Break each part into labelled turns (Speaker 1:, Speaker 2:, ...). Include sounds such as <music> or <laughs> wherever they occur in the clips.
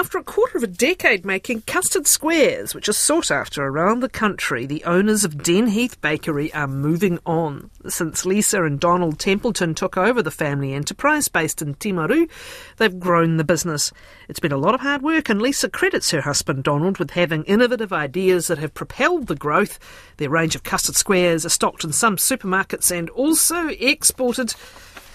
Speaker 1: After a quarter of a decade making custard squares, which are sought after around the country, the owners of Denheath Bakery are moving on. Since Lisa and Donald Templeton took over the family enterprise based in Timaru, they've grown the business. It's been a lot of hard work, and Lisa credits her husband Donald with having innovative ideas that have propelled the growth. Their range of custard squares are stocked in some supermarkets and also exported.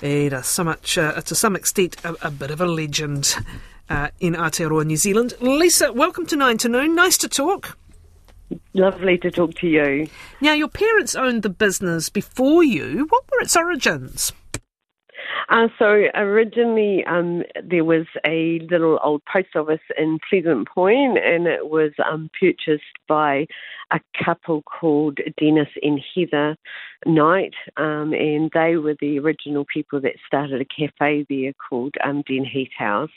Speaker 1: It is so much, uh, to some extent, a, a bit of a legend uh, in Aotearoa, New Zealand. Lisa, welcome to Nine to Noon. Nice to talk.
Speaker 2: Lovely to talk to you.
Speaker 1: Now, your parents owned the business before you. What were its origins?
Speaker 2: Uh, so originally, um, there was a little old post office in Pleasant Point, and it was um, purchased by a couple called Dennis and Heather Knight, um, and they were the original people that started a cafe there called um, Denheath House.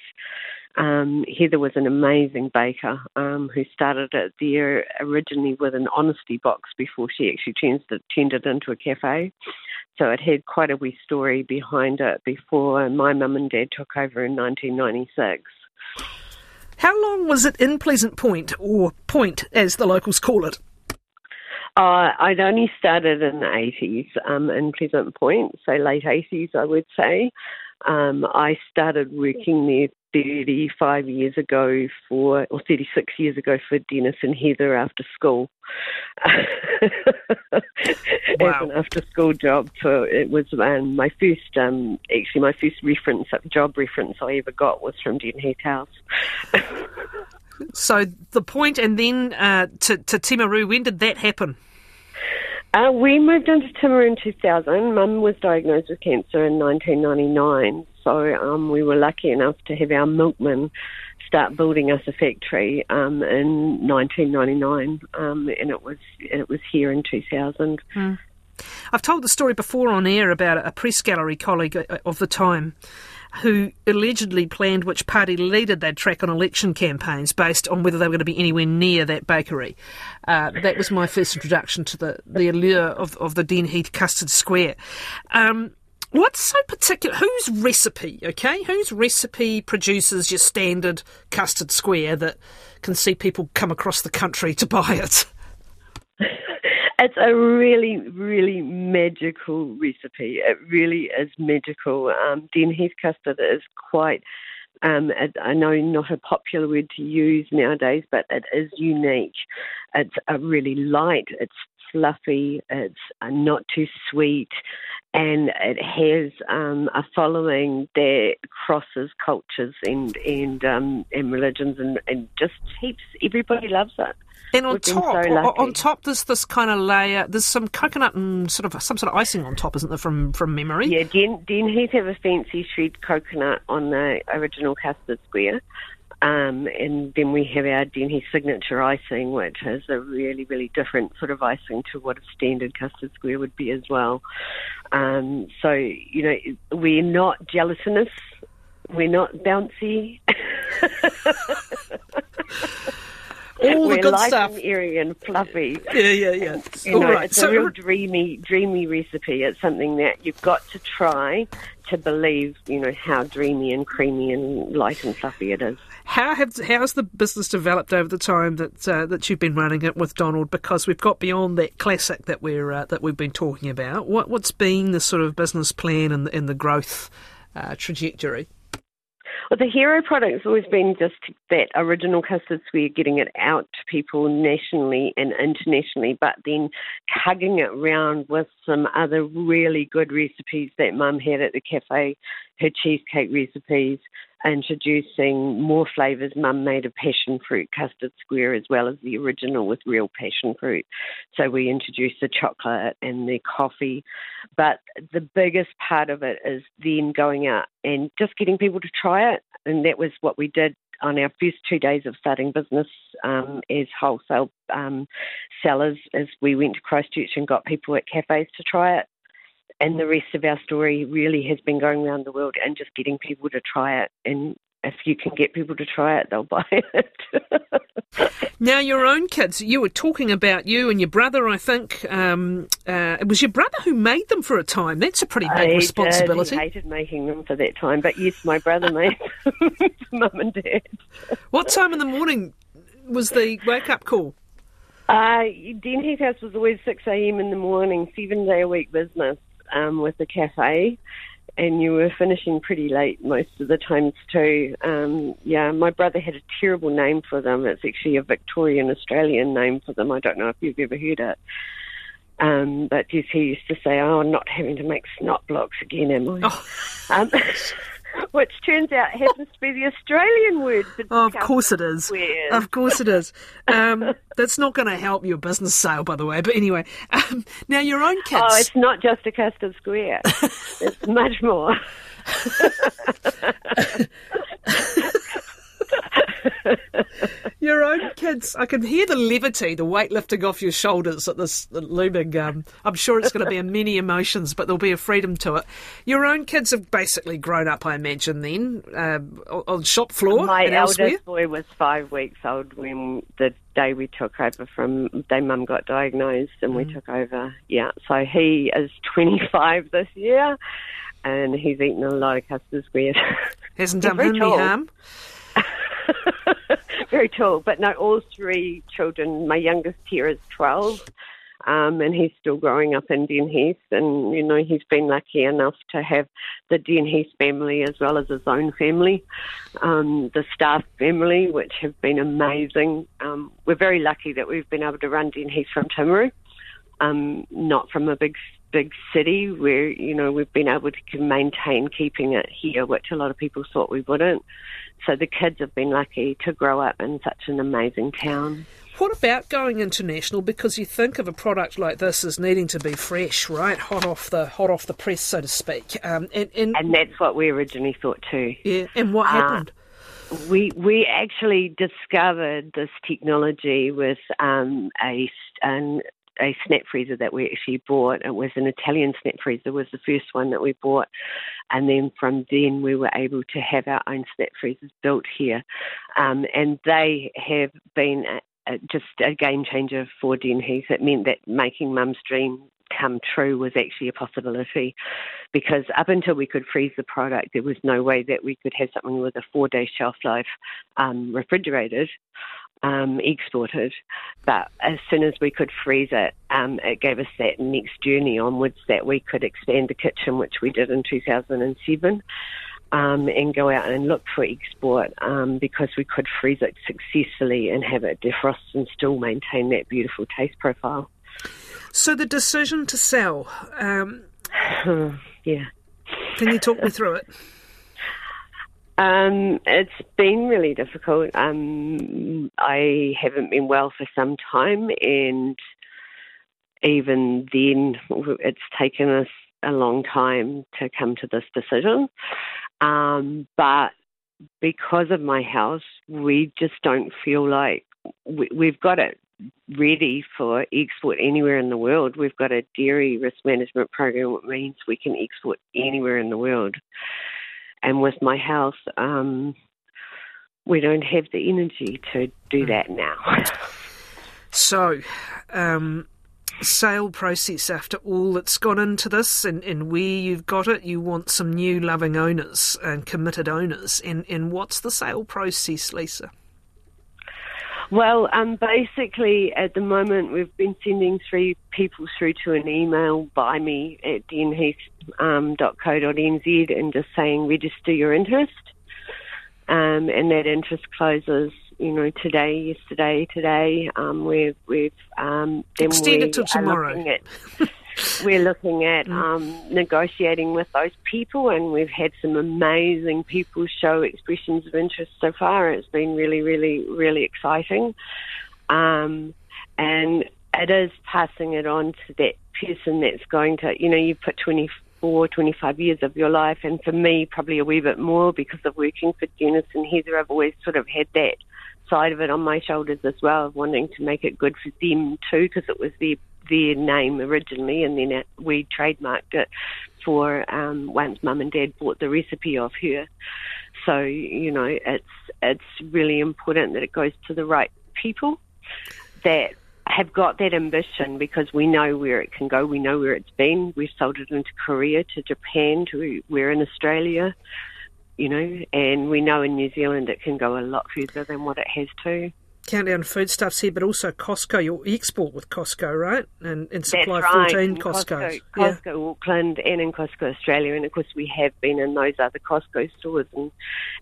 Speaker 2: Um, Heather was an amazing baker um, who started it there originally with an honesty box before she actually turned it, turned it into a cafe. So it had quite a wee story behind it before my mum and dad took over in 1996.
Speaker 1: How long was it in Pleasant Point, or Point as the locals call it?
Speaker 2: Uh, I'd only started in the 80s um, in Pleasant Point, so late 80s, I would say. Um, I started working there 35 years ago for, or 36 years ago for Dennis and Heather after school. wow. <laughs> As an after school job. So it was um, my first, um, actually, my first reference, job reference I ever got was from Denheath House. <laughs>
Speaker 1: so the point, and then uh, to, to Timaru, when did that happen?
Speaker 2: Uh, we moved into Timaru in 2000. Mum was diagnosed with cancer in 1999, so um, we were lucky enough to have our milkman start building us a factory um, in 1999, um, and it was it was here in 2000. Mm.
Speaker 1: I've told the story before on air about a press gallery colleague uh, of the time who allegedly planned which party leader they'd track on election campaigns based on whether they were going to be anywhere near that bakery. Uh, that was my first introduction to the, the allure of, of the Denheath Custard Square. Um, what's so particular? Whose recipe, okay? Whose recipe produces your standard custard square that can see people come across the country to buy it? <laughs>
Speaker 2: It's a really, really magical recipe. It really is magical. Um, Denheath custard is quite, um, I know not a popular word to use nowadays, but it is unique. It's a really light, it's fluffy, it's not too sweet, and it has um, a following that crosses cultures and and um, and religions and, and just heaps. Everybody loves it.
Speaker 1: And on top, so on top, there's this kind of layer. There's some coconut and sort of some sort of icing on top, isn't there? From from memory.
Speaker 2: Yeah, Den, Denheath have a fancy shred coconut on the original custard square, um, and then we have our Denheath signature icing, which is a really really different sort of icing to what a standard custard square would be as well. Um, so you know, we're not gelatinous. We're not bouncy. <laughs>
Speaker 1: all the good
Speaker 2: light
Speaker 1: stuff.
Speaker 2: and airy and fluffy.
Speaker 1: Yeah, yeah, yeah.
Speaker 2: And, you
Speaker 1: All
Speaker 2: know,
Speaker 1: right.
Speaker 2: It's
Speaker 1: So,
Speaker 2: a real dreamy, dreamy recipe. It's something that you've got to try to believe, you know, how dreamy and creamy and light and fluffy it is.
Speaker 1: how have how's the business developed over the time that uh, that you've been running it with Donald? Because we've got beyond that classic that we're uh, that we've been talking about. What what's been the sort of business plan and the, and the growth uh, trajectory?
Speaker 2: Well, the hero product's always been just that original custard square, getting it out to people nationally and internationally, but then hugging it round with some other really good recipes that Mum had at the cafe, her cheesecake recipes, introducing more flavours. Mum made a passion fruit custard square as well as the original with real passion fruit. So we introduced the chocolate and the coffee. But the biggest part of it is then going out and just getting people to try it. And that was what we did on our first two days of starting business um, as wholesale um, sellers as we went to Christchurch and got people at cafes to try it and the rest of our story really has been going around the world and just getting people to try it and if you can get people to try it, they'll <laughs> buy it.
Speaker 1: now, your own kids, you were talking about you and your brother, I think. Um, uh, it was your brother who made them for a time. That's a pretty big
Speaker 2: I
Speaker 1: responsibility.
Speaker 2: He hated making them for that time, but yes, my brother made <laughs> them for mum and dad.
Speaker 1: What time in the morning was the wake up call?
Speaker 2: Uh, Denheath House was always 6 a.m. in the morning, seven day a week business um, with the cafe and you were finishing pretty late most of the times too. Um, yeah, my brother had a terrible name for them. It's actually a Victorian Australian name for them. I don't know if you've ever heard it. Um, but yes, he used to say, "Oh, I'm not having to make snot blocks again, am I?" Oh. <laughs> <laughs> Which turns out happens to be the Australian word.
Speaker 1: Oh, of course it is. Weird. Of course it is. Um, <laughs> that's not going to help your business sale, by the way. But anyway, um, now your own kids.
Speaker 2: Oh, it's not just a custard square. <laughs> it's much more.
Speaker 1: Kids. I can hear the levity, the weight lifting off your shoulders at this looming. Um, I'm sure it's going to be a many emotions, but there'll be a freedom to it. Your own kids have basically grown up, I imagine, then uh, on shop floor.
Speaker 2: My eldest
Speaker 1: elsewhere.
Speaker 2: boy was five weeks old when the day we took over from day mum got diagnosed and mm. we took over. Yeah, so he is 25 this year and he's eaten a lot of custard squares.
Speaker 1: Hasn't <laughs> done him any harm. <laughs>
Speaker 2: very tall. But no, all three children. My youngest here is 12. Um, and he's still growing up in Denheath. And, you know, he's been lucky enough to have the Denheath family as well as his own family, um, the staff family, which have been amazing. Um, we're very lucky that we've been able to run Denheath from Timaru, um, not from a big big city where you know we've been able to maintain keeping it here, which a lot of people thought we wouldn't. So the kids have been lucky to grow up in such an amazing town.
Speaker 1: What about going international? Because you think of a product like this as needing to be fresh, right, hot off the hot off the press, so to speak.
Speaker 2: Um, and, and, and, that's what we originally thought too.
Speaker 1: Yeah. And what uh, happened?
Speaker 2: Uh, we we actually discovered this technology with um, a an a snap freezer that we actually bought. It was an Italian snap freezer, was the first one that we bought. And then from then we were able to have our own snap freezers built here. Um, and they have been a, a, just a game changer for Denheath. It meant that making mum's dream come true was actually a possibility because up until we could freeze the product, there was no way that we could have something with a four day shelf life um, refrigerated um, exported. But as soon as we could freeze it, um, it gave us that next journey onwards that we could expand the kitchen, which we did in 2007. Um, and go out and look for export um, because we could freeze it successfully and have it defrost and still maintain that beautiful taste profile.
Speaker 1: So the decision to sell, um, <sighs>
Speaker 2: yeah.
Speaker 1: Can you talk me through it? <laughs>
Speaker 2: Um, it's been really difficult. Um, I haven't been well for some time, and even then, it's taken us a long time to come to this decision. Um, but because of my house, we just don't feel like we, we've got it ready for export anywhere in the world. We've got a dairy risk management program, which means we can export anywhere in the world and with my health, um, we don't have the energy to do hmm. that now.
Speaker 1: so, um, sale process after all that's gone into this and, and where you've got it, you want some new loving owners and committed owners. And, and what's the sale process, Lisa?
Speaker 2: Well, um, basically, at the moment, we've been sending three people through to an email by me at denheath.co.nz um, and just saying register your interest. Um, and that interest closes, you know, today, yesterday, today. Um, we've we've um,
Speaker 1: then extend it till tomorrow.
Speaker 2: At, <laughs> we're looking at mm. um, negotiating with those people, and we've had some amazing people show expressions of interest so far. It's been really, really, really exciting. Um, and it is passing it on to that person that's going to, you know, you put 24, 25 years of your life, and for me, probably a wee bit more because of working for Dennis and Heather, I've always sort of had that side of it on my shoulders as well, of wanting to make it good for them too, because it was their their name originally, and then it, we trademarked it for um, once Mum and Dad bought the recipe off her. So you know, it's it's really important that it goes to the right people that have got that ambition because we know where it can go. We know where it's been. We've sold it into Korea, to Japan, to we're in Australia, you know, and we know in New Zealand it can go a lot further than what it has to.
Speaker 1: Countdown foodstuffs here, but also Costco. You export with Costco, right? And, and supply
Speaker 2: right.
Speaker 1: 14
Speaker 2: In
Speaker 1: Costco's.
Speaker 2: Costco, Costco Auckland and in Costco Australia, and of course we have been in those other Costco stores, and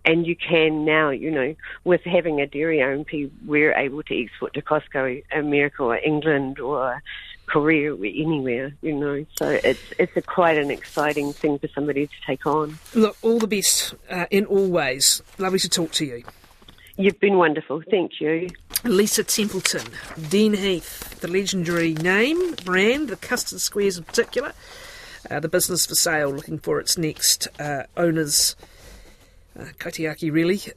Speaker 2: and you can now, you know, with having a dairy OMP, we're able to export to Costco America or England or Korea or anywhere, you know. So it's it's a quite an exciting thing for somebody to take on.
Speaker 1: Look, all the best uh, in all ways. Lovely to talk to you.
Speaker 2: You've been wonderful. Thank you.
Speaker 1: Lisa Templeton, Dean Heath, the legendary name, brand, the custard squares in particular. Uh, the business for sale, looking for its next uh, owners. Uh, Kaitiaki, really.